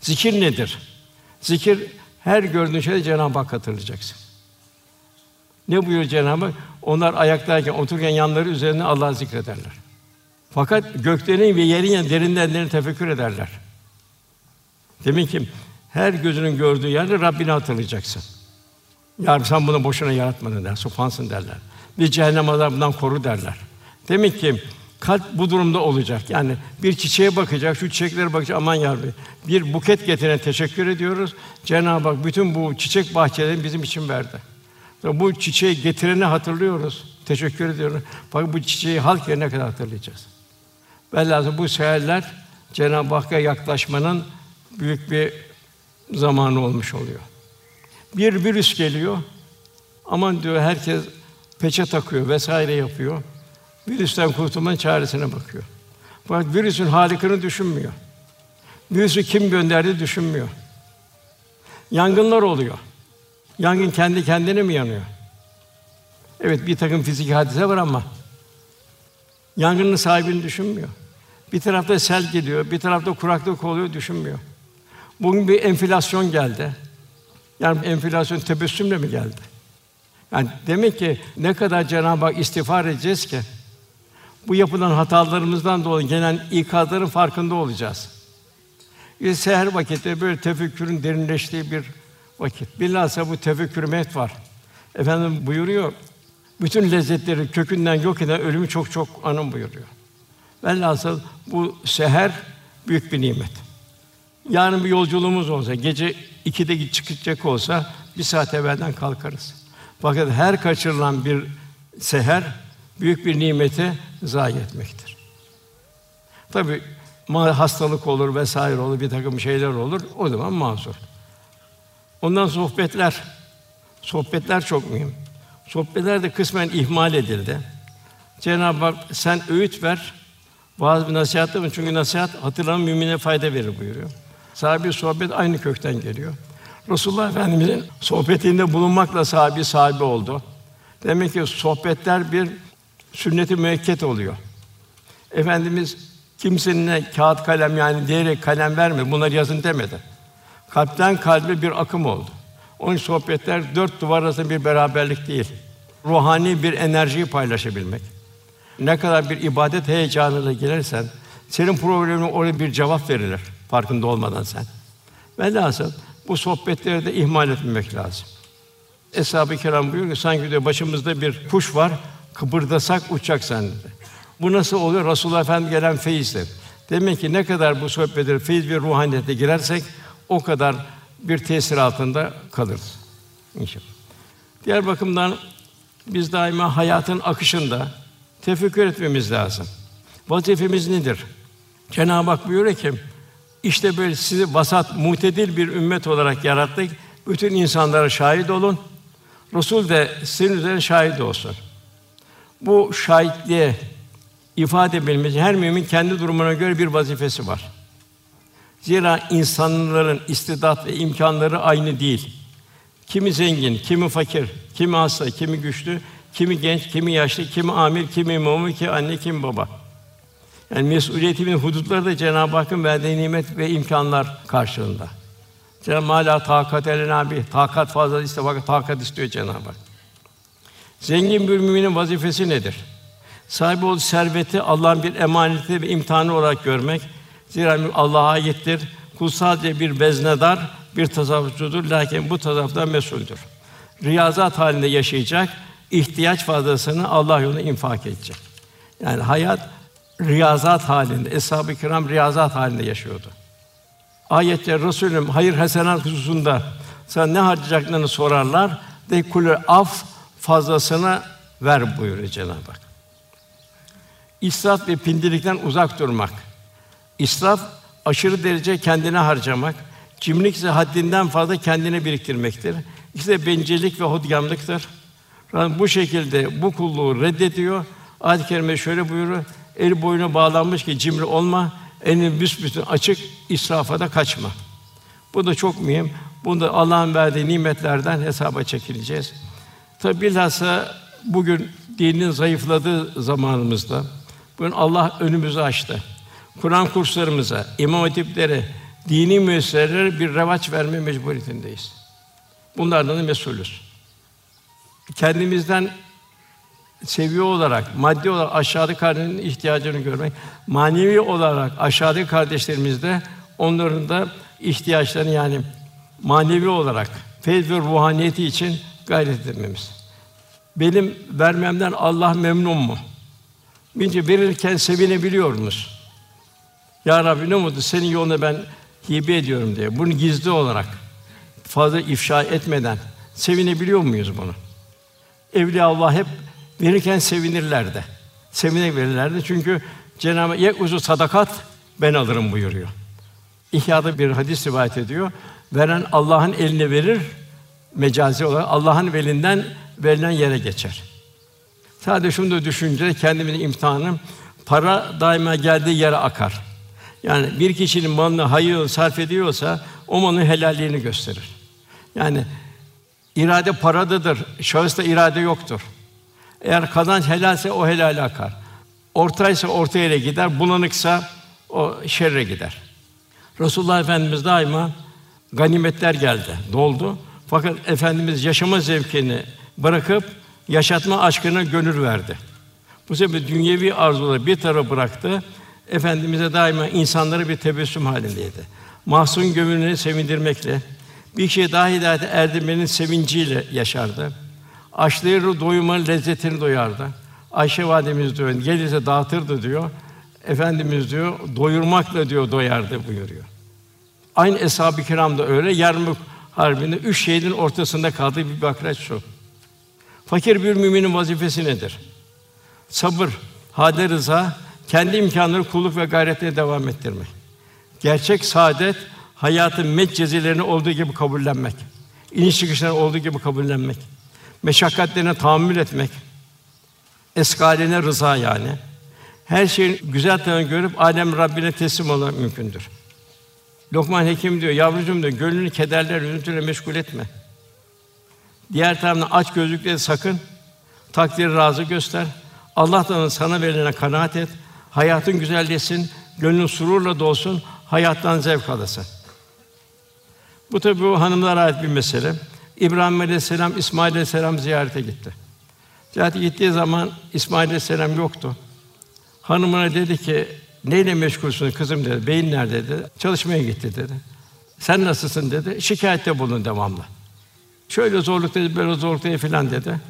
Zikir nedir? Zikir her gördüğün şeyde Cenab-ı Hak hatırlayacaksın. Ne buyuruyor Cenab-ı Hak? Onlar ayaktayken, otururken yanları üzerine Allah'ı zikrederler. Fakat göklerin ve yerin yani derinlerini tefekkür ederler. Demek ki her gözünün gördüğü yerde Rabbini hatırlayacaksın. Ya Rabbi sen bunu boşuna yaratmadın der, sufansın derler. Bir cehennem azabından koru derler. Demek ki kalp bu durumda olacak. Yani bir çiçeğe bakacak, şu çiçeklere bakacak. Aman ya Rabbi, bir buket getirene teşekkür ediyoruz. Cenab-ı Hak bütün bu çiçek bahçelerini bizim için verdi. Bu çiçeği getireni hatırlıyoruz. Teşekkür ediyorum. Bak bu çiçeği halk yerine kadar hatırlayacağız. Velhâsıl bu seherler Cenab-ı Hakk'a yaklaşmanın büyük bir zamanı olmuş oluyor. Bir virüs geliyor. Aman diyor herkes peçe takıyor vesaire yapıyor. Virüsten kurtulmanın çaresine bakıyor. Fakat virüsün halikini düşünmüyor. Virüsü kim gönderdi düşünmüyor. Yangınlar oluyor. Yangın kendi kendine mi yanıyor? Evet bir takım fizik hadise var ama yangının sahibini düşünmüyor. Bir tarafta sel geliyor, bir tarafta kuraklık oluyor düşünmüyor. Bugün bir enflasyon geldi. Yani enflasyon tebessümle mi geldi? Yani demek ki ne kadar Cenab-ı Hak istiğfar edeceğiz ki bu yapılan hatalarımızdan dolayı gelen ikazların farkında olacağız. Bir seher vakitleri böyle tefekkürün derinleştiği bir vakit. Bilhassa bu tefekkür met var. Efendim buyuruyor, bütün lezzetleri kökünden yok eden ölümü çok çok anım buyuruyor. Velhasıl bu seher büyük bir nimet. Yarın bir yolculuğumuz olsa, gece ikide çıkacak olsa bir saat evvelden kalkarız. Fakat her kaçırılan bir seher büyük bir nimeti zayi etmektir. Tabi hastalık olur vesaire olur, bir takım şeyler olur. O zaman mazur. Ondan sohbetler. Sohbetler çok mühim. Sohbetler de kısmen ihmal edildi. Cenab-ı Hak sen öğüt ver, vaaz ve nasihat mı? Çünkü nasihat hatırlanan mümine fayda verir buyuruyor. Sahibi sohbet aynı kökten geliyor. Resulullah Efendimizin sohbetinde bulunmakla sahibi sahibi oldu. Demek ki sohbetler bir sünnet-i müekket oluyor. Efendimiz kimsenin kağıt kalem yani diyerek kalem verme, bunları yazın demedi. Kalpten kalbe bir akım oldu. Onun sohbetler dört duvar arasında bir beraberlik değil. Ruhani bir enerjiyi paylaşabilmek. Ne kadar bir ibadet heyecanıyla gelirsen, senin problemine oraya bir cevap verilir farkında olmadan sen. Velhasıl bu sohbetleri de ihmal etmemek lazım. Eshab-ı Kiram buyuruyor ki sanki diyor başımızda bir kuş var, kıpırdasak uçacak dedi. Bu nasıl oluyor? Resulullah Efendimiz gelen feyizdir. Demek ki ne kadar bu sohbetleri feyiz ve ruhaniyete girersek o kadar bir tesir altında kalırız inşallah. Diğer bakımdan biz daima hayatın akışında tefekkür etmemiz lazım. Vazifemiz nedir? Cenab-ı Hak buyuruyor ki işte böyle sizi vasat, mutedil bir ümmet olarak yarattık. Bütün insanlara şahit olun. Resul de sizin üzerine şahit olsun. Bu şahitliğe ifade edilmesi her mümin kendi durumuna göre bir vazifesi var. Zira insanların istidat ve imkanları aynı değil. Kimi zengin, kimi fakir, kimi hasta, kimi güçlü, kimi genç, kimi yaşlı, kimi amir, kimi imamı, ki anne, kimi baba. Yani mesuliyetimin hudutları da Cenab-ı Hakk'ın verdiği nimet ve imkanlar karşılığında. Cenab-ı Hak takat elen abi, takat fazla iste fakat takat istiyor Cenab-ı Hak. Zengin bir müminin vazifesi nedir? Sahibi ol serveti Allah'ın bir emaneti ve imtihanı olarak görmek. Zira Allah'a aittir. Kul sadece bir veznedar, bir tasavvufçudur. Lakin bu tasavvuftan mesuldür. Riyazat halinde yaşayacak, ihtiyaç fazlasını Allah yolunda infak edecek. Yani hayat riyazat halinde, eshab-ı kiram riyazat halinde yaşıyordu. Ayette Resulüm hayır hasenat hususunda sen ne harcayacaklarını sorarlar. De kulü af fazlasını ver buyuruyor Cenab-ı Hak. İsraf ve pindilikten uzak durmak. İsraf aşırı derece kendine harcamak, cimrilik ise haddinden fazla kendine biriktirmektir. İşte bencillik ve hodgamlıktır. Yani bu şekilde bu kulluğu reddediyor. Ayet-i kerime şöyle buyuruyor: El boyuna bağlanmış ki cimri olma, elini büsbütün açık, israfa da kaçma. Bu da çok mühim. Bunda Allah'ın verdiği nimetlerden hesaba çekileceğiz. Tabi bilhassa bugün dinin zayıfladığı zamanımızda bugün Allah önümüzü açtı. Kur'an kurslarımıza, imam hatiplere, dini müesseselere bir revaç verme mecburiyetindeyiz. Bunlardan da mesulüz. Kendimizden seviye olarak, maddi olarak aşağıdaki kardeşlerin ihtiyacını görmek, manevi olarak aşağıdaki kardeşlerimizde onların da ihtiyaçlarını yani manevi olarak feyz ve ruhaniyeti için gayret etmemiz. Benim vermemden Allah memnun mu? Bince verirken sevinebiliyor musun? Ya Rabbi ne mutlu senin yoluna ben hibe ediyorum diye. Bunu gizli olarak fazla ifşa etmeden sevinebiliyor muyuz bunu? Evliya Allah hep verirken sevinirlerdi. Sevine verirlerdi çünkü Cenab-ı Hak uzu sadakat ben alırım buyuruyor. İhya'da bir hadis rivayet ediyor. Veren Allah'ın eline verir, mecazi olarak Allah'ın velinden verilen yere geçer. Sadece şunu da düşünce kendimin imtihanım para daima geldiği yere akar. Yani bir kişinin malını hayır sarf ediyorsa o malın helalliğini gösterir. Yani irade paradadır. Şahısta irade yoktur. Eğer kazanç helalse o helale akar. Ortaysa orta yere gider, bulanıksa o şerre gider. Resulullah Efendimiz daima ganimetler geldi, doldu. Fakat efendimiz yaşama zevkini bırakıp yaşatma aşkına gönül verdi. Bu sebeple dünyevi arzuları bir tarafa bıraktı. Efendimize daima insanları bir tebessüm halindeydi. Mahzun gönlünü sevindirmekle, bir kişiye daha hidayete erdirmenin sevinciyle yaşardı. Açlığı doyuma lezzetini doyardı. Ayşe validemiz diyor, gelirse dağıtırdı diyor. Efendimiz diyor, doyurmakla diyor doyardı buyuruyor. Aynı eshab-ı kiram da öyle. Yarmuk harbinde üç şehidin ortasında kaldığı bir bakraç şu. Fakir bir müminin vazifesi nedir? Sabır, hade rıza, kendi imkanları kulluk ve gayretle devam ettirmek. Gerçek saadet hayatın metcezilerini olduğu gibi kabullenmek. İniş çıkışlarını olduğu gibi kabullenmek. Meşakkatlerine tahammül etmek. Eskaline rıza yani. Her şeyin güzel tarafını görüp alem Rabbine teslim olmak mümkündür. Lokman Hekim diyor, yavrucuğum diyor, gönlünü kederler, üzüntüyle meşgul etme. Diğer taraftan aç gözlükleri sakın, takdiri razı göster. Allah'tan sana verilene kanaat et. Hayatın güzelleşsin, gönlün sururla dolsun, hayattan zevk alasın. Bu tabi bu hanımlara ait bir mesele. İbrahim Aleyhisselam İsmail Aleyhisselam ziyarete gitti. Ziyarete gittiği zaman İsmail Aleyhisselam yoktu. Hanımına dedi ki, neyle meşgulsün kızım dedi. Beyin nerede dedi. Çalışmaya gitti dedi. Sen nasılsın dedi. Şikayette bulun devamlı. Şöyle zorluk dedi, böyle zorluk dedi filan dedi.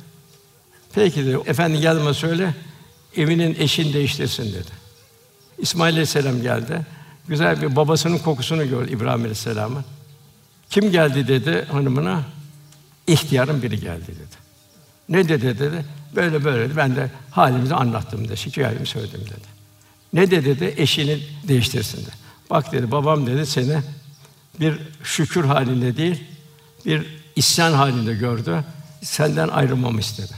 Peki dedi. Efendi gelme söyle. Evinin eşini değiştirsin dedi. İsmail Aleyhisselam geldi. Güzel bir babasının kokusunu gördü İbrahim Aleyhisselam'ın. Kim geldi dedi hanımına? İhtiyarın biri geldi dedi. Ne dedi dedi? Böyle böyle dedi. Ben de halimizi anlattım dedi. Şikayetimi söyledim dedi. Ne dedi dedi? Eşini değiştirsin dedi. Bak dedi babam dedi seni bir şükür halinde değil, bir isyan halinde gördü. Senden ayrılmamı istedi.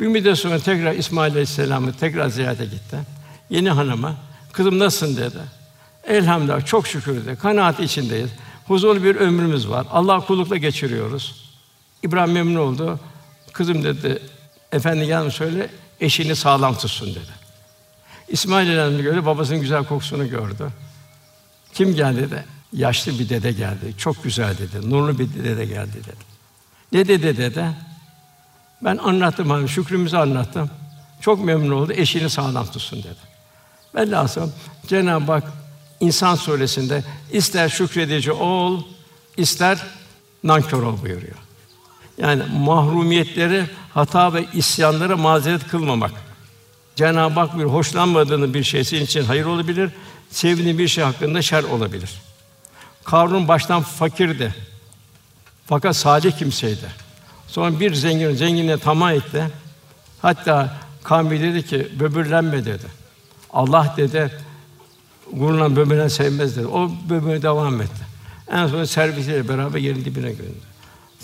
Bir müddet sonra tekrar İsmail Aleyhisselam'ı tekrar ziyarete gitti. Yeni hanıma, kızım nasılsın dedi. Elhamdülillah çok şükür dedi. Kanaat içindeyiz. Huzurlu bir ömrümüz var. Allah kullukla geçiriyoruz. İbrahim memnun oldu. Kızım dedi, efendi gelme söyle, eşini sağlam tutsun dedi. İsmail Aleyhisselam gördü, babasının güzel kokusunu gördü. Kim geldi dedi? Yaşlı bir dede geldi. Çok güzel dedi. Nurlu bir dede geldi dedi. Ne dedi dede? Ben anlattım hani şükrümüzü anlattım. Çok memnun oldu. Eşini sağlam tutsun dedi. Velhasıl Cenab-ı Hak İnsan suresinde ister şükredici ol, ister nankör ol buyuruyor. Yani mahrumiyetleri, hata ve isyanları mazeret kılmamak. Cenab-ı Hak bir hoşlanmadığını bir şey senin için hayır olabilir, sevdiğin bir şey hakkında şer olabilir. Karun baştan fakirdi. Fakat salih kimseydi. Sonra bir zengin zenginliğe tamah etti. Hatta kavmi dedi ki böbürlenme dedi. Allah dedi gururla böbürlen sevmez dedi. O böbürle devam etti. En son servisiyle beraber yerin dibine gönderdü.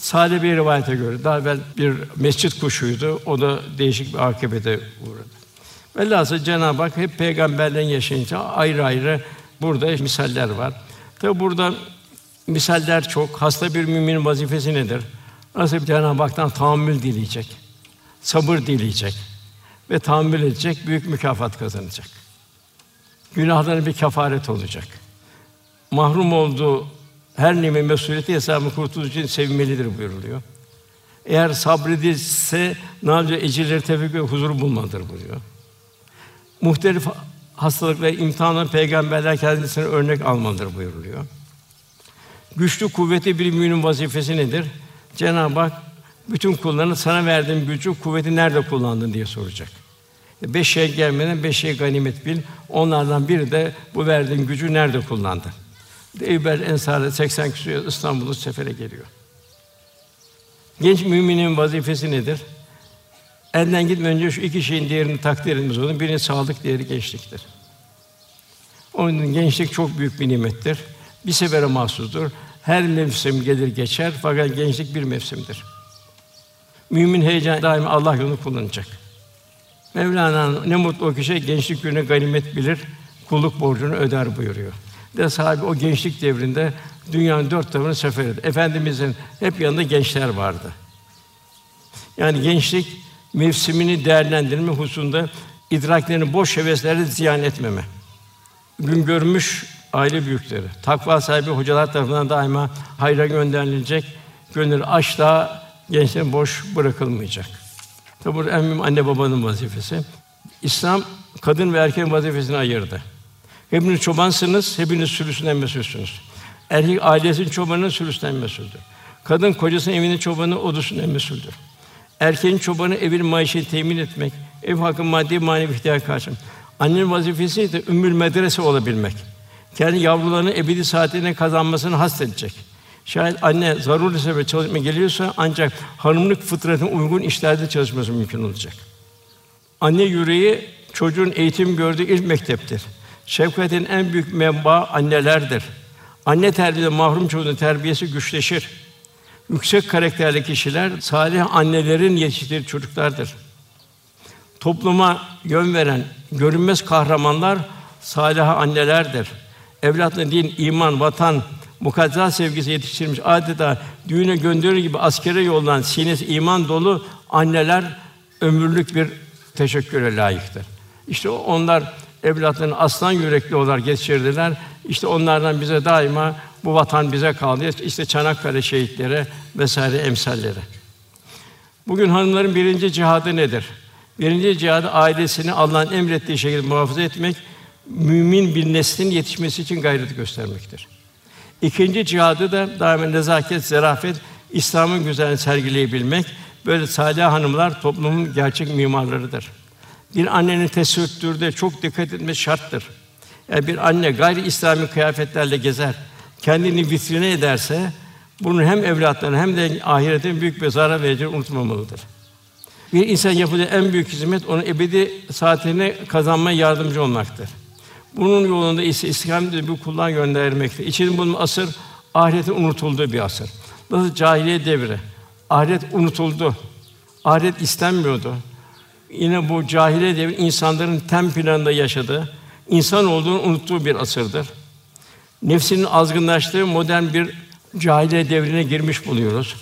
Sade bir rivayete göre daha evvel bir mescit kuşuydu. O da değişik bir akıbete uğradı. Velhâsıl Cenab-ı Hak hep peygamberlerin yaşayınca ayrı ayrı burada misaller var. Tabi burada misaller çok. Hasta bir müminin vazifesi nedir? Nasıl Cenab-ı Hak'tan tahammül dileyecek, sabır dileyecek ve tahammül edecek, büyük mükafat kazanacak. Günahların bir kefaret olacak. Mahrum olduğu her nimet mesuliyeti hesabı kurtuluş için sevinmelidir buyuruluyor. Eğer sabredilse yapacak? Ecirleri tevfik ve huzur bulmadır buyuruyor. Muhtelif hastalık ve imtihanlar peygamberler kendisine örnek almalıdır buyuruluyor. Güçlü kuvveti bir müminin vazifesi nedir? Cenab-ı Hak bütün kullarını sana verdiğim gücü, kuvveti nerede kullandın diye soracak. E, beş şey gelmeden beş şey ganimet bil. Onlardan biri de bu verdiğin gücü nerede kullandın? Eyber Ensar'da 80 küsur İstanbul'u sefere geliyor. Genç müminin vazifesi nedir? Elden gitme önce şu iki şeyin değerini takdir etmemiz onun. Birini sağlık, diğeri gençliktir. Onun için gençlik çok büyük bir nimettir. Bir sefere mahsustur. Her mevsim gelir geçer fakat gençlik bir mevsimdir. Mümin heyecan daima Allah yolunu kullanacak. Mevlana'nın ne mutlu o kişi gençlik günü ganimet bilir, kulluk borcunu öder buyuruyor. De sahibi o gençlik devrinde dünyanın dört tarafını sefer etti. Efendimizin hep yanında gençler vardı. Yani gençlik mevsimini değerlendirme hususunda idraklerini boş heveslerle ziyan etmeme. Gün görmüş aile büyükleri, takva sahibi hocalar tarafından daima hayra gönderilecek, gönül açla gençlerin boş bırakılmayacak. Tabi burada en mühim anne babanın vazifesi. İslam kadın ve erkeğin vazifesini ayırdı. Hepiniz çobansınız, hepiniz sürüsünden mesulsünüz. Erkek ailesinin çobanının sürüsünden mesuldür. Kadın kocasının evinin çobanı odusundan mesuldür. Erkeğin çobanı evin maaşını temin etmek, ev hakkı maddi manevi ihtiyaç karşılamak. Annenin vazifesi de ümmül medrese olabilmek. Kendi yavrularının ebedi saatini kazanmasını hasredecek. Şayet anne zaruri sebep çalışma geliyorsa ancak hanımlık fıtratına uygun işlerde çalışması mümkün olacak. Anne yüreği çocuğun eğitim gördüğü ilk mekteptir. Şefkatin en büyük menba annelerdir. Anne terbiyede mahrum çocuğun terbiyesi güçleşir. Yüksek karakterli kişiler salih annelerin yetiştirdiği çocuklardır. Topluma yön veren görünmez kahramanlar salih annelerdir. Evlatların din, iman, vatan, mukaddes sevgisi yetiştirilmiş adeta düğüne gönderir gibi askere yoldan sinesi iman dolu anneler ömürlük bir teşekküre layıktır. İşte onlar evlatlarını aslan yürekli olarak geçirdiler. İşte onlardan bize daima bu vatan bize kaldı. İşte Çanakkale şehitleri vesaire emsalleri. Bugün hanımların birinci cihadı nedir? Birinci cihadı ailesini Allah'ın emrettiği şekilde muhafaza etmek, mümin bir neslin yetişmesi için gayret göstermektir. İkinci cihadı da daima nezaket, zarafet, İslam'ın güzelliğini sergileyebilmek. Böyle salih hanımlar toplumun gerçek mimarlarıdır. Bir annenin tesettürde çok dikkat etmesi şarttır. Yani bir anne gayri İslami kıyafetlerle gezer, kendini vitrine ederse bunun hem evlatlarına hem de ahirete büyük bir zarar vereceğini unutmamalıdır. Bir insan yapıcı en büyük hizmet onun ebedi saatini kazanmaya yardımcı olmaktır. Bunun yolunda ise istikamet bir kullan göndermektir. İçinde bulunan asır ahiretin unutulduğu bir asır. Nasıl cahiliye devri. Ahiret unutuldu. Ahiret istenmiyordu. Yine bu cahiliye devri insanların tem planında yaşadığı, insan olduğunu unuttuğu bir asırdır. Nefsinin azgınlaştığı modern bir cahiliye devrine girmiş buluyoruz.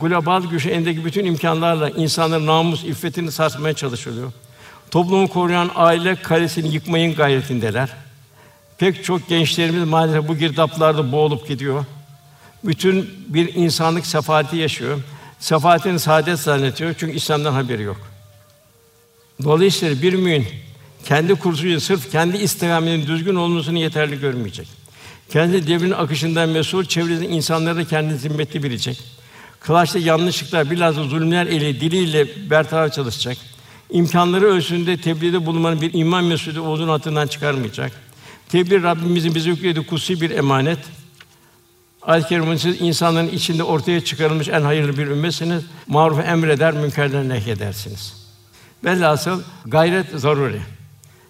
Global güç elindeki bütün imkanlarla insanların namus, iffetini sarsmaya çalışılıyor. Toplumu koruyan aile kalesini yıkmayın gayretindeler. Pek çok gençlerimiz maalesef bu girdaplarda boğulup gidiyor. Bütün bir insanlık sefaleti yaşıyor. Sefaletini saadet zannediyor çünkü İslam'dan haberi yok. Dolayısıyla bir mümin kendi kursuyu sırf kendi istikametinin düzgün olmasını yeterli görmeyecek. Kendi devrin akışından mesul, çevresindeki insanları da kendi zimmetli bilecek. Kılaçta yanlışlıklar, bilhassa zulümler eli, diliyle bertaraf çalışacak. İmkanları ölçüsünde tebliğde bulunmanın bir iman mesulü olduğunu hatırından çıkarmayacak. Tebliğ Rabbimizin bize yüklediği kutsi bir emanet. Ayet-i siz insanların içinde ortaya çıkarılmış en hayırlı bir ümmetsiniz. Maruf emreder, münkerden nehyedersiniz. Velhasıl gayret zaruri.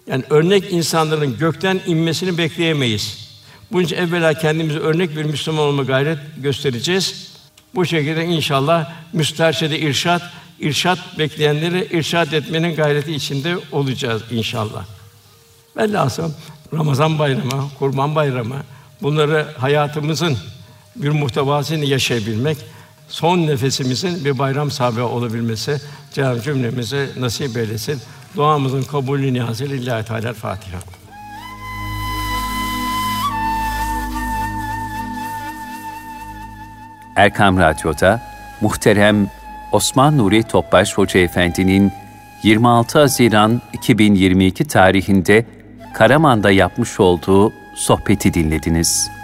Yani örnek insanların gökten inmesini bekleyemeyiz. Bunun için evvela kendimize örnek bir Müslüman olma gayret göstereceğiz. Bu şekilde inşallah müsterşede irşat, irşat bekleyenleri irşat etmenin gayreti içinde olacağız inşallah. Velhasıl Ramazan bayramı, Kurban bayramı bunları hayatımızın bir muhtevasını yaşayabilmek, son nefesimizin bir bayram sahibi olabilmesi Cenab-ı cümlemize nasip eylesin. Duamızın kabulü niyazı lillahi teala Fatiha. Erkam Radyo'da muhterem Osman Nuri Topbaş Hoca Efendi'nin 26 Haziran 2022 tarihinde Karaman'da yapmış olduğu sohbeti dinlediniz.